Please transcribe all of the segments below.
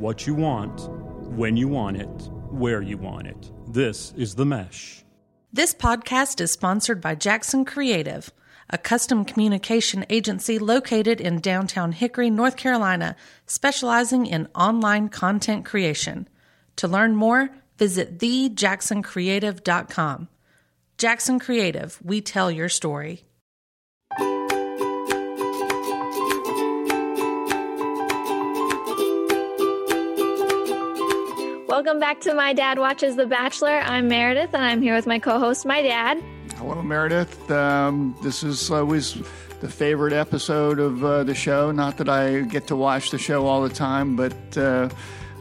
what you want, when you want it, where you want it. This is The Mesh. This podcast is sponsored by Jackson Creative, a custom communication agency located in downtown Hickory, North Carolina, specializing in online content creation. To learn more, visit thejacksoncreative.com. Jackson Creative, we tell your story. Welcome back to My Dad Watches The Bachelor. I'm Meredith, and I'm here with my co host, my dad. Hello, Meredith. Um, this is always the favorite episode of uh, the show. Not that I get to watch the show all the time, but uh,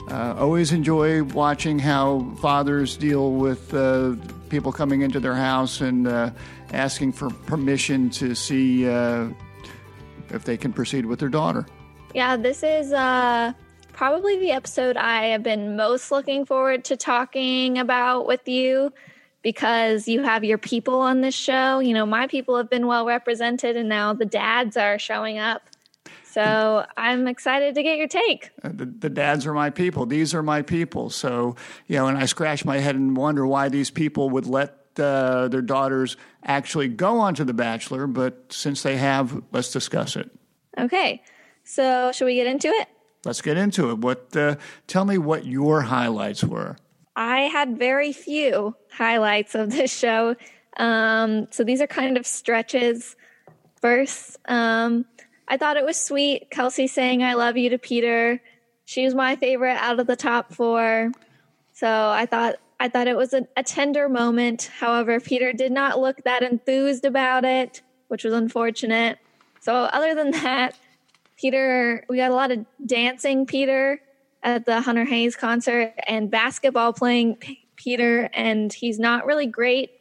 uh, always enjoy watching how fathers deal with uh, people coming into their house and uh, asking for permission to see uh, if they can proceed with their daughter. Yeah, this is uh, probably the episode I have been most looking forward to talking about with you because you have your people on this show. You know, my people have been well represented, and now the dads are showing up. So I'm excited to get your take. Uh, the, the dads are my people. These are my people. So, you know, and I scratch my head and wonder why these people would let uh, their daughters actually go on to The Bachelor. But since they have, let's discuss it. Okay. So, should we get into it? Let's get into it. What? Uh, tell me what your highlights were. I had very few highlights of this show. Um, so these are kind of stretches. First, um, I thought it was sweet. Kelsey saying "I love you" to Peter. She was my favorite out of the top four. So I thought I thought it was a, a tender moment. However, Peter did not look that enthused about it, which was unfortunate. So other than that, Peter, we got a lot of dancing Peter at the Hunter Hayes concert and basketball playing Peter, and he's not really great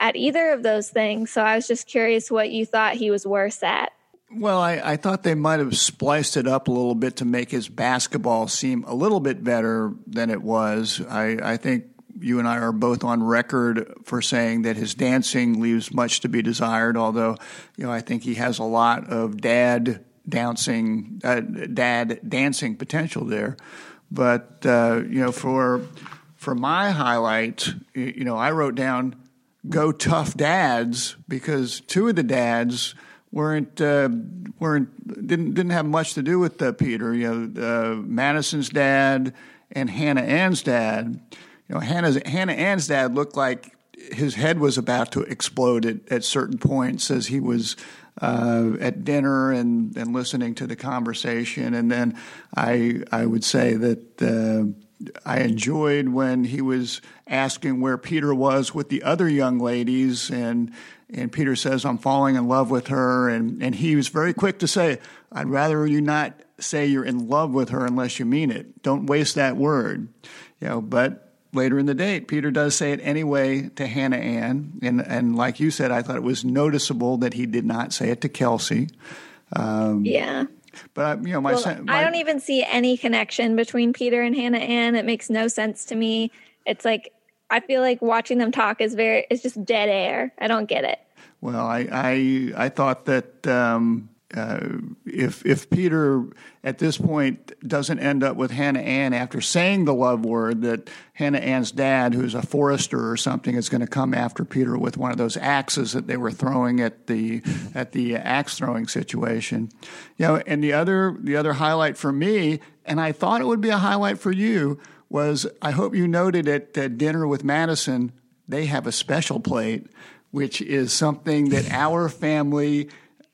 at either of those things. So I was just curious what you thought he was worse at. Well, I, I thought they might have spliced it up a little bit to make his basketball seem a little bit better than it was. I, I think you and I are both on record for saying that his dancing leaves much to be desired, although, you know, I think he has a lot of dad dancing, uh, dad dancing potential there. But uh, you know, for for my highlight, you know, I wrote down "Go Tough Dads" because two of the dads weren't uh, weren't didn't didn't have much to do with uh, Peter. You know, uh, Madison's dad and Hannah Ann's dad. You know, Hannah's Hannah Ann's dad looked like his head was about to explode at, at certain points as he was uh, at dinner and, and listening to the conversation. And then I I would say that uh, I enjoyed when he was asking where Peter was with the other young ladies, and and Peter says I'm falling in love with her, and and he was very quick to say I'd rather you not say you're in love with her unless you mean it. Don't waste that word, you know. But later in the date, Peter does say it anyway to Hannah Ann. And, and like you said, I thought it was noticeable that he did not say it to Kelsey. Um, yeah. But, you know, my, well, my, I don't even see any connection between Peter and Hannah Ann. It makes no sense to me. It's like, I feel like watching them talk is very, it's just dead air. I don't get it. Well, I, I, I thought that, um, uh, if if Peter at this point doesn't end up with Hannah Ann after saying the love word, that Hannah Ann's dad, who's a forester or something, is going to come after Peter with one of those axes that they were throwing at the at the axe throwing situation. You know, and the other the other highlight for me, and I thought it would be a highlight for you, was I hope you noted at uh, dinner with Madison, they have a special plate, which is something that our family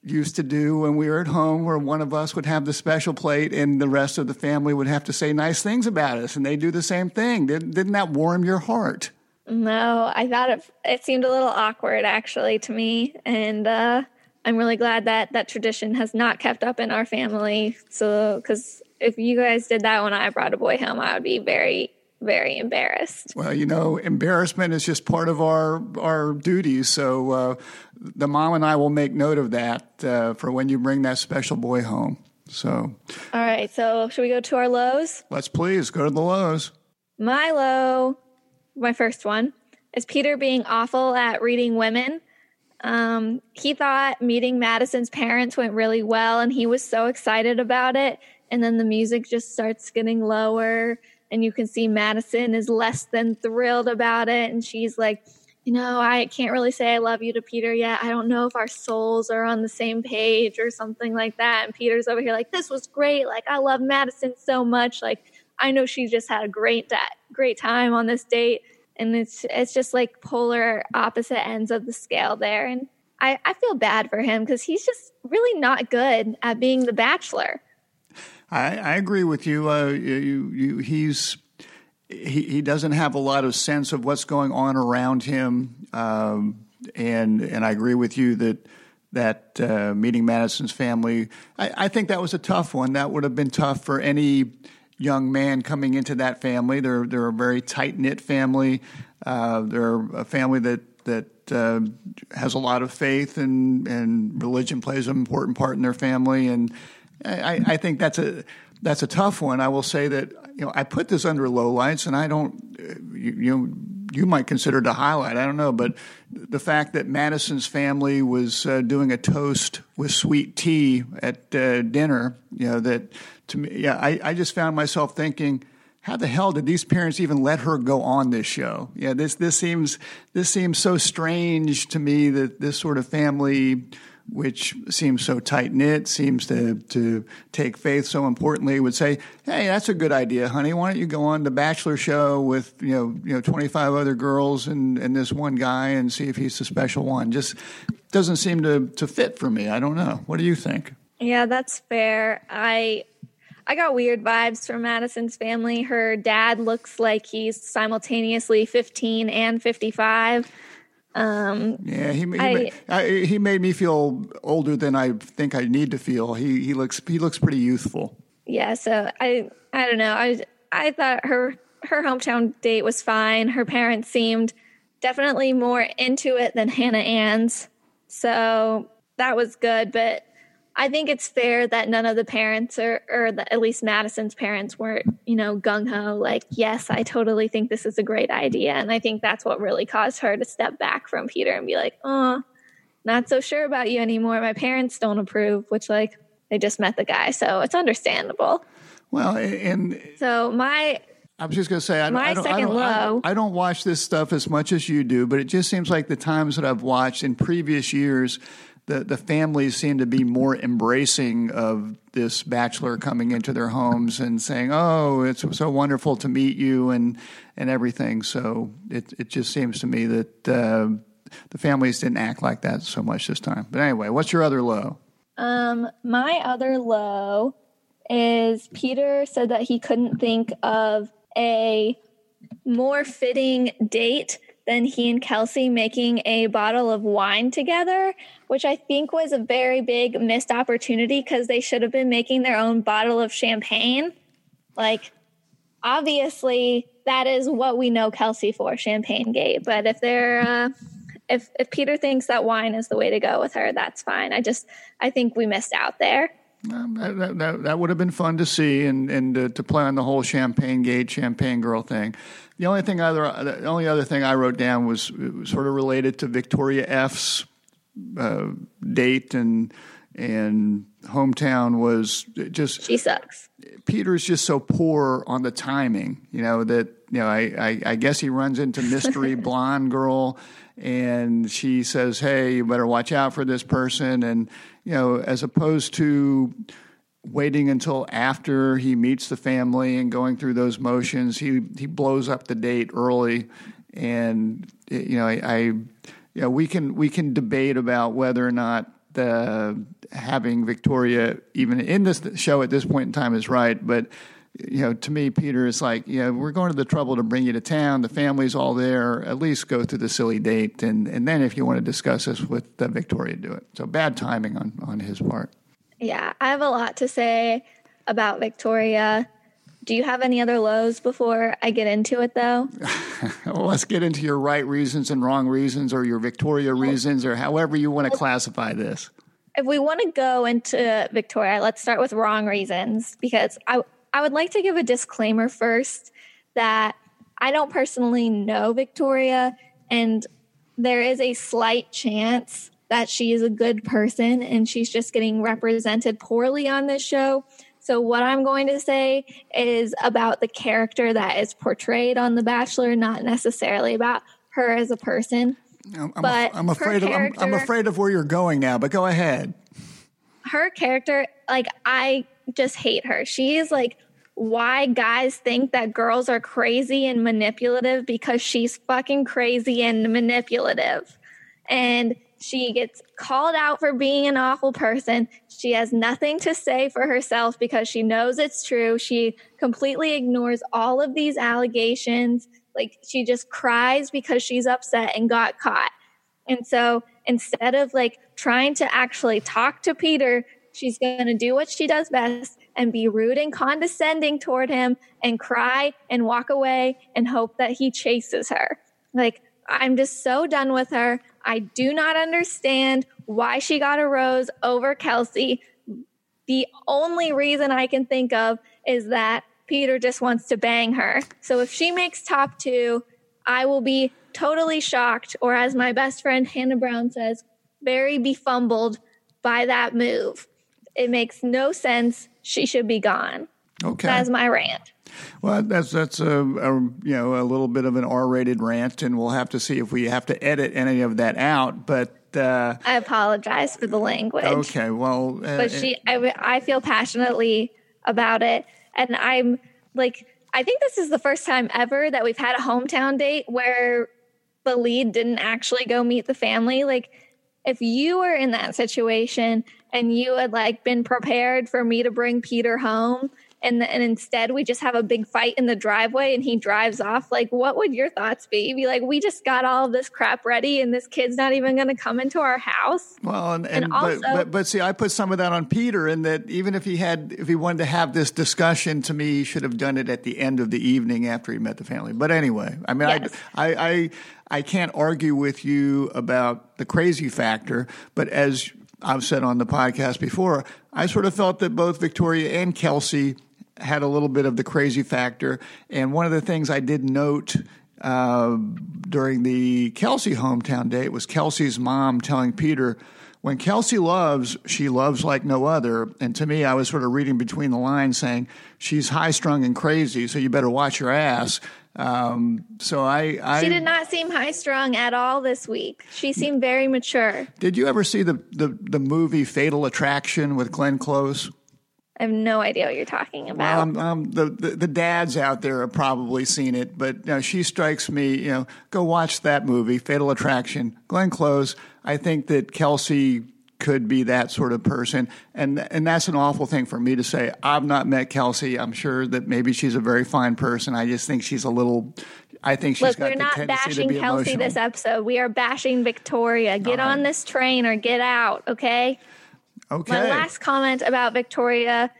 used to do when we were at home, where one of us would have the special plate and the rest of the family would have to say nice things about us, and they do the same thing. Didn't, didn't that warm your heart? No, I thought it, it seemed a little awkward actually to me, and uh, I'm really glad that that tradition has not kept up in our family. So, because if you guys did that when I brought a boy home, I would be very very embarrassed. Well, you know, embarrassment is just part of our our duties. So uh, the mom and I will make note of that uh, for when you bring that special boy home. So, all right. So, should we go to our lows? Let's please go to the lows. My low, my first one, is Peter being awful at reading women. Um, he thought meeting Madison's parents went really well, and he was so excited about it. and then the music just starts getting lower and you can see Madison is less than thrilled about it and she's like you know, I can't really say I love you to Peter yet. I don't know if our souls are on the same page or something like that. And Peter's over here like, this was great. Like, I love Madison so much. Like, I know she just had a great, great time on this date. And it's, it's just like polar opposite ends of the scale there. And I, I feel bad for him because he's just really not good at being the bachelor. I, I agree with you. Uh, you, you. He's he, he doesn't have a lot of sense of what's going on around him, um, and and I agree with you that that uh, meeting Madison's family. I, I, think that was a tough one. That would have been tough for any young man coming into that family. They're they're a very tight knit family. Uh, they're a family that that uh, has a lot of faith and and religion plays an important part in their family. And I, I think that's a that's a tough one. I will say that you know I put this under lowlights, and I don't you, you you might consider it a highlight. I don't know, but the fact that Madison's family was uh, doing a toast with sweet tea at uh, dinner, you know, that to me, yeah, I, I just found myself thinking how the hell did these parents even let her go on this show? Yeah, this this seems this seems so strange to me that this sort of family which seems so tight knit, seems to, to take faith so importantly, would say, "Hey, that's a good idea, honey. Why don't you go on the Bachelor show with you know you know twenty five other girls and, and this one guy and see if he's the special one?" Just doesn't seem to to fit for me. I don't know. What do you think? Yeah, that's fair. I I got weird vibes from Madison's family. Her dad looks like he's simultaneously 15 and 55. Um, yeah, he he, I, made, I, he made me feel older than I think I need to feel. He he looks he looks pretty youthful. Yeah, so I I don't know. I I thought her her hometown date was fine. Her parents seemed definitely more into it than Hannah Ann's, so that was good. But I think it's fair that none of the parents, or, or the, at least Madison's parents, weren't, you know, gung ho, like, yes, I totally think this is a great idea. And I think that's what really caused her to step back from Peter and be like, oh, not so sure about you anymore. My parents don't approve, which, like, they just met the guy. So it's understandable. Well, and so my I was just going to say, I, I, don't, I, don't, I, I, don't, watch this stuff as much as you do, but it just seems like the times that I've watched in previous years, the, the families seem to be more embracing of this bachelor coming into their homes and saying, "Oh, it's so wonderful to meet you," and and everything. So it it just seems to me that uh, the families didn't act like that so much this time. But anyway, what's your other low? Um, my other low is Peter said that he couldn't think of a more fitting date than he and Kelsey making a bottle of wine together, which I think was a very big missed opportunity because they should have been making their own bottle of champagne. Like, obviously, that is what we know Kelsey for, Champagne Gate. But if they're, uh, if if Peter thinks that wine is the way to go with her, that's fine. I just I think we missed out there. Um, that, that, that, would have been fun to see and, and uh, to play on the whole champagne gate, champagne girl thing. The only thing other, the only other thing I wrote down was, was sort of related to Victoria F's uh, date and and hometown was just she sucks. Peter's just so poor on the timing, you know that you know I I, I guess he runs into mystery blonde girl and she says, "Hey, you better watch out for this person," and you know, as opposed to waiting until after he meets the family and going through those motions, he he blows up the date early, and you know, I, I you know, we can we can debate about whether or not the having Victoria even in this show at this point in time is right, but you know, to me, Peter is like, you know, we're going to the trouble to bring you to town. The family's all there. At least go through the silly date, and and then if you want to discuss this with uh, Victoria, do it. So bad timing on on his part. Yeah, I have a lot to say about Victoria. Do you have any other lows before I get into it, though? well, let's get into your right reasons and wrong reasons, or your Victoria oh. reasons, or however you want to classify this. If we want to go into Victoria, let's start with wrong reasons because I I would like to give a disclaimer first that I don't personally know Victoria, and there is a slight chance that she is a good person and she's just getting represented poorly on this show. So, what I'm going to say is about the character that is portrayed on The Bachelor, not necessarily about her as a person. I'm, I'm, But I'm afraid of I'm, I'm afraid of where you're going now, but go ahead. her character, like I just hate her. She is like why guys think that girls are crazy and manipulative because she's fucking crazy and manipulative. And she gets called out for being an awful person. She has nothing to say for herself because she knows it's true. She completely ignores all of these allegations. Like she just cries because she's upset and got caught. And so instead of like trying to actually talk to Peter, she's going to do what she does best and be rude and condescending toward him and cry and walk away and hope that he chases her. Like, I'm just so done with her. I do not understand why she got a rose over Kelsey. The only reason I can think of is that Peter just wants to bang her. So if she makes top two, I will be totally shocked, or as my best friend Hannah Brown says, very befumbled by that move. It makes no sense. She should be gone. Okay. That's my rant. Well, that's that's a, a you know a little bit of an R-rated rant, and we'll have to see if we have to edit any of that out. But uh, I apologize for the language. okay, well, uh, but she I, I feel passionately about it and i'm like i think this is the first time ever that we've had a hometown date where the lead didn't actually go meet the family like if you were in that situation and you had like been prepared for me to bring peter home and, and instead we just have a big fight in the driveway and he drives off like what would your thoughts be You'd be like we just got all of this crap ready and this kid's not even going to come into our house Well, and, and, And but, but but see, I put some of that on Peter, in that even if he had, if he wanted to have this discussion, to me, he should have done it at the end of the evening after he met the family. But anyway, I mean, Yes. I, I I I can't argue with you about the crazy factor, but as I've said on the podcast before, I sort of felt that both Victoria and Kelsey had a little bit of the crazy factor, and one of the things I did note uh, during the Kelsey hometown date was Kelsey's mom telling Peter, when Kelsey loves, she loves like no other. And to me, I was sort of reading between the lines saying, she's high strung and crazy, so you better watch your ass. Um, so I, I She did not seem high strung at all this week. She seemed very mature. Did you ever see the, the, the movie Fatal Attraction with Glenn Close? I have no idea what you're talking about. Well, um, um, the, the the dads out there have probably seen it, but you know, she strikes me. You know, go watch that movie, Fatal Attraction. Glenn Close. I think that Kelsey could be that sort of person, and and that's an awful thing for me to say. I've not met Kelsey. I'm sure that maybe she's a very fine person. I just think she's a little. I think she's Look, got we're not bashing Kelsey emotional. this episode. We are bashing Victoria. Get on this train or get out, okay? Okay. My last comment about Victoria,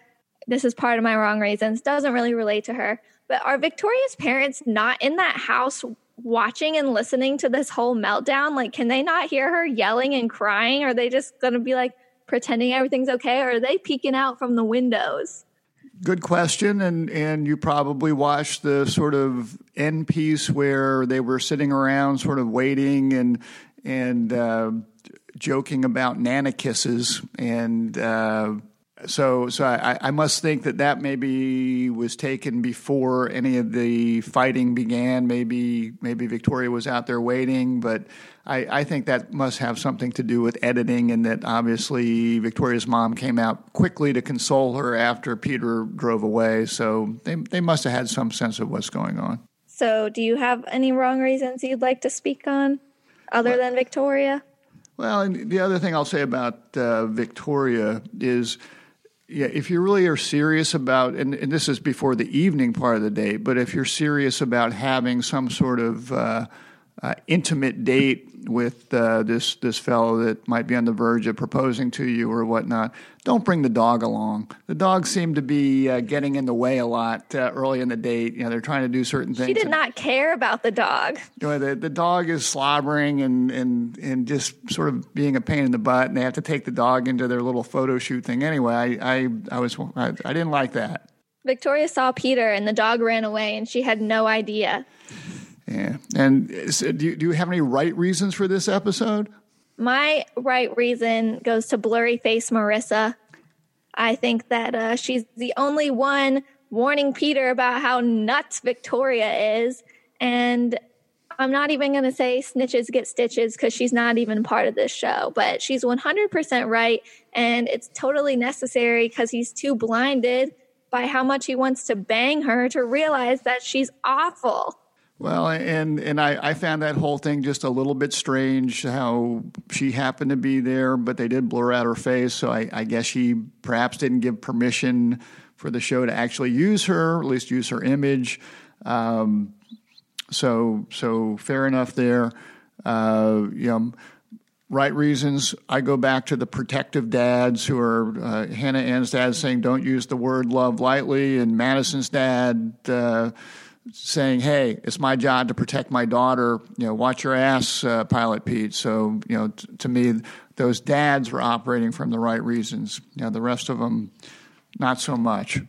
this is part of my wrong reasons, doesn't really relate to her. But are Victoria's parents not in that house watching and listening to this whole meltdown? Like, can they not hear her yelling and crying? Are they just going to be like pretending everything's okay? Or are they peeking out from the windows? Good question, and and you probably watched the sort of end piece where they were sitting around, sort of waiting and and uh, joking about nana kisses, and uh, so so I, I must think that that maybe was taken before any of the fighting began. Maybe maybe Victoria was out there waiting, but. I, I think that must have something to do with editing, and that obviously Victoria's mom came out quickly to console her after Peter drove away. So they they must have had some sense of what's going on. So, do you have any wrong reasons you'd like to speak on other than Victoria? Well, and the other thing I'll say about uh, Victoria is, yeah, if you really are serious about, and, and this is before the evening part of the day, but if you're serious about having some sort of uh, uh, intimate date with uh, this this fellow that might be on the verge of proposing to you or whatnot, don't bring the dog along. The dog seemed to be uh, getting in the way a lot uh, early in the date. You know, they're trying to do certain things. She did and- not care about the dog. you know, the, the dog is slobbering and, and, and just sort of being a pain in the butt, and they have to take the dog into their little photo shoot thing. Anyway, I, I, I was I, I didn't like that. Victoria saw Peter and the dog ran away and she had no idea. Yeah. And do you, do you have any right reasons for this episode? My right reason goes to blurry face Marissa. I think that uh, she's the only one warning Peter about how nuts Victoria is. And I'm not even going to say snitches get stitches because she's not even part of this show, but she's 100% right. And it's totally necessary because he's too blinded by how much he wants to bang her to realize that she's awful. Well, and and I, I found that whole thing just a little bit strange. How she happened to be there, but they did blur out her face. So I, I guess she perhaps didn't give permission for the show to actually use her, or at least use her image. Um, so so fair enough there. Uh, you know, right reasons. I go back to the protective dads who are uh, Hannah Ann's dad saying don't use the word love lightly, and Madison's dad. Uh, saying, "Hey, it's my job to protect my daughter. You know, watch your ass, uh, Pilot Pete." So, you know, t- to me, those dads were operating from the right reasons. You know, the rest of them, not so much.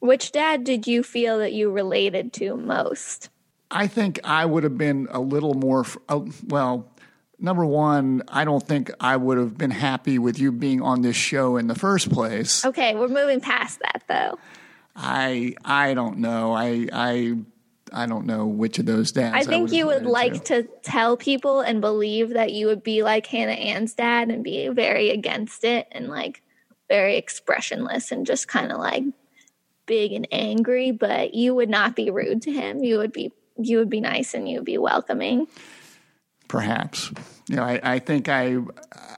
Which dad did you feel that you related to most? I think I would have been a little more. Uh, well, number one, I don't think I would have been happy with you being on this show in the first place. Okay, we're moving past that though. I I don't know. I I I don't know which of those dads. I think I you would like to. to tell people and believe that you would be like Hannah Ann's dad and be very against it and like very expressionless and just kind of like big and angry, but you would not be rude to him. You would be you would be nice and you would be welcoming. Perhaps. You know, I, I think I,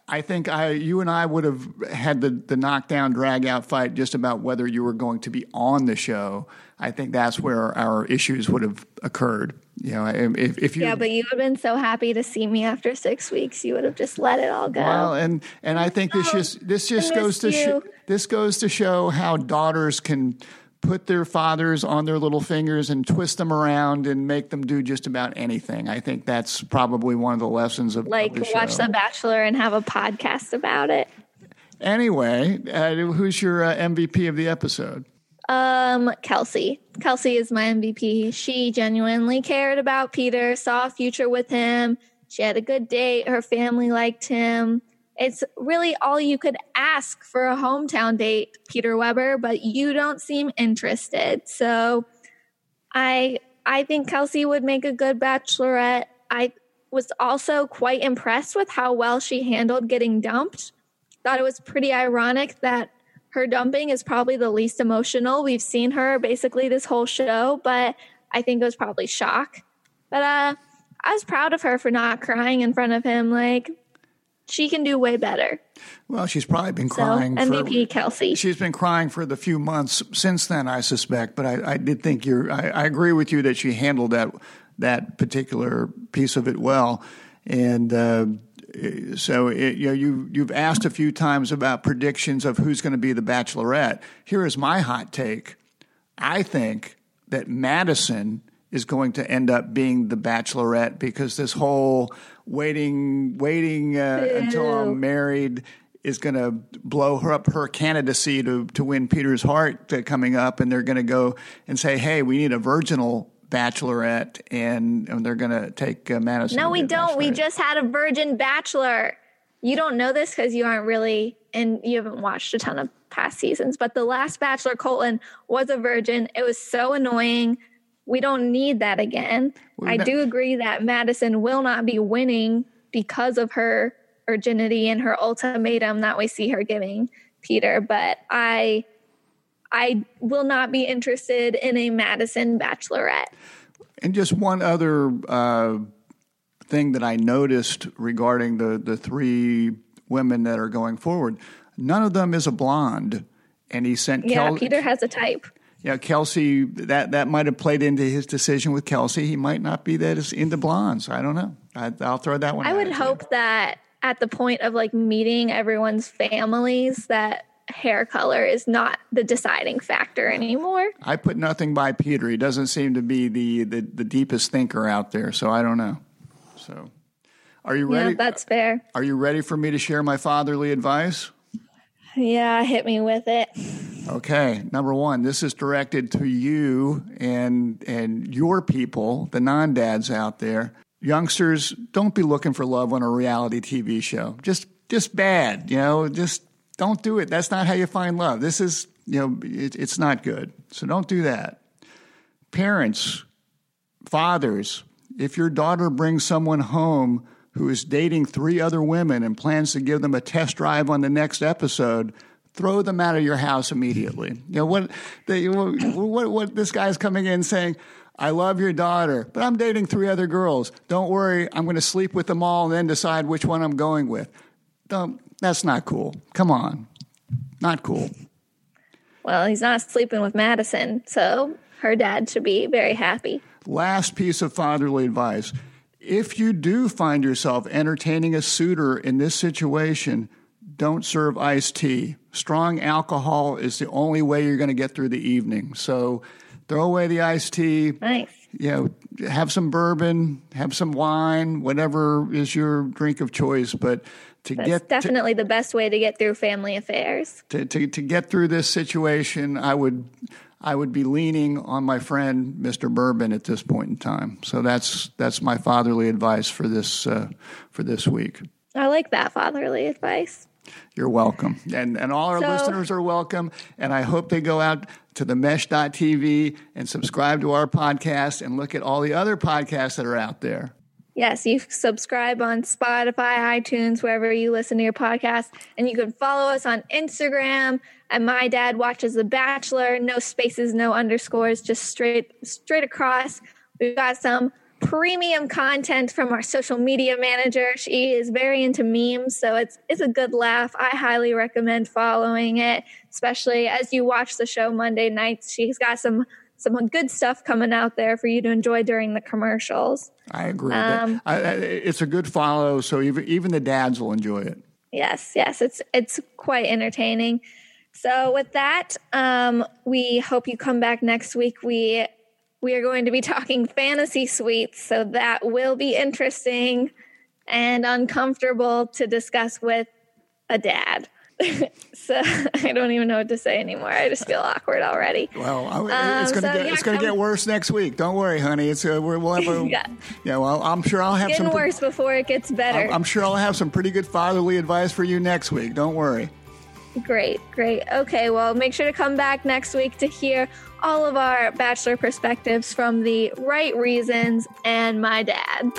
I think I, you and I would have had the the knockdown drag out fight just about whether you were going to be on the show. I think that's where our issues would have occurred. You know, if, if you Yeah, but you would have been so happy to see me after six weeks. You would have just let it all go. Well, and and I think this oh, just this just goes to sh- this goes to show how daughters can put their fathers on their little fingers and twist them around and make them do just about anything. I think that's probably one of the lessons of, of like the watch. The Bachelor and have a podcast about it. Anyway, uh, who's your uh, MVP of the episode? Um, Kelsey. Kelsey is my MVP. She genuinely cared about Peter, saw a future with him. She had a good date. Her family liked him. It's really all you could ask for a hometown date, Peter Weber, but you don't seem interested. So I I think Kelsey would make a good bachelorette. I was also quite impressed with how well she handled getting dumped. Thought it was pretty ironic that her dumping is probably the least emotional. We've seen her basically this whole show, but I think it was probably shock. But uh I was proud of her for not crying in front of him. Like she can do way better. Well, she's probably been So crying. MVP for, Kelsey. She's been crying for the few months since then, I suspect. But I, I did think you're. I, I agree with you that she handled that that particular piece of it well, and. Uh, so it, you know you you've asked a few times about predictions of who's going to be the Bachelorette. Here is my hot take. I think that Madison is going to end up being the Bachelorette because this whole waiting waiting uh, until I'm married is going to blow her up her candidacy to to win Peter's heart uh, coming up, and they're going to go and say, "Hey, we need a virginal." Bachelorette, and, and they're going to take uh, Madison. No, we don't. We just had a virgin bachelor. You don't know this because you aren't really, and you haven't watched a ton of past seasons. But the last bachelor, Colton, was a virgin. It was so annoying. We don't need that again. I no- do agree that Madison will not be winning because of her virginity and her ultimatum that we see her giving Peter. But I, I will not be interested in a Madison bachelorette. And just one other uh, thing that I noticed regarding the, the three women that are going forward, none of them is a blonde. And he sent Yeah, Kel- Peter has a type. Yeah, Kelsey, that, that might have played into his decision with Kelsey. He might not be that as into blondes. I don't know. I, I'll throw that one I would at you. hope that at the point of like meeting everyone's families, that hair color is not the deciding factor anymore. I put nothing by Peter. He doesn't seem to be the, the, the deepest thinker out there, so I don't know. So, are you ready? Yeah, that's fair. are you ready for me to share my fatherly advice? Yeah, hit me with it. Okay, number one, this is directed to you and and your people, the non-dads out there. Youngsters, don't be looking for love on a reality TV show. Just just bad, you know. Just don't do it. That's not how you find love. This is, you know, it, it's not good. So don't do that. Parents, fathers, if your daughter brings someone home who is dating three other women and plans to give them a test drive on the next episode, throw them out of your house immediately. You know what? The, what, what this guy's coming in saying. I love your daughter, but I'm dating three other girls. Don't worry, I'm going to sleep with them all and then decide which one I'm going with. Don't, that's not cool. Come on. Not cool. Well, he's not sleeping with Madison, so her dad should be very happy. Last piece of fatherly advice. If you do find yourself entertaining a suitor in this situation, don't serve iced tea. Strong alcohol is the only way you're going to get through the evening. So throw away the iced tea. Nice. You know, have some bourbon, have some wine, whatever is your drink of choice. But to That's get definitely the best way to get through family affairs. to, to to get through this situation, I would I would be leaning on my friend Mr. Bourbon at this point in time. So that's that's my fatherly advice for this uh, for this week. I like that fatherly advice. You're welcome. And, and all our So- listeners are welcome. And I hope they go out to the mesh.tv and subscribe to our podcast and look at all the other podcasts that are out there. Yes, you subscribe on Spotify, iTunes, wherever you listen to your podcast. And you can follow us on Instagram at My Dad Watches The Bachelor. No spaces, no underscores, just straight straight across. We've got some premium content from our social media manager. She is very into memes, so it's it's a good laugh. I highly recommend following it, especially as you watch the show Monday nights. She's got some some good stuff coming out there for you to enjoy during the commercials. I agree. Um, I, it's a good follow, so even, even the dads will enjoy it. Yes, yes, it's it's quite entertaining. So with that, um, we hope you come back next week. We we are going to be talking fantasy suites, so that will be interesting and uncomfortable to discuss with a dad. so I don't even know what to say anymore. I just feel awkward already. Well, I, it's Um, going to so get yeah, it's going to get worse next week. Don't worry, honey. It's uh, we're, we'll have a Yeah. yeah. Well, I'm sure I'll have Getting some. worse before it gets better. I'm, I'm sure I'll have some pretty good fatherly advice for you next week. Don't worry. Great, great. Okay, well, make sure to come back next week to hear all of our bachelor perspectives from the right reasons and my dad's.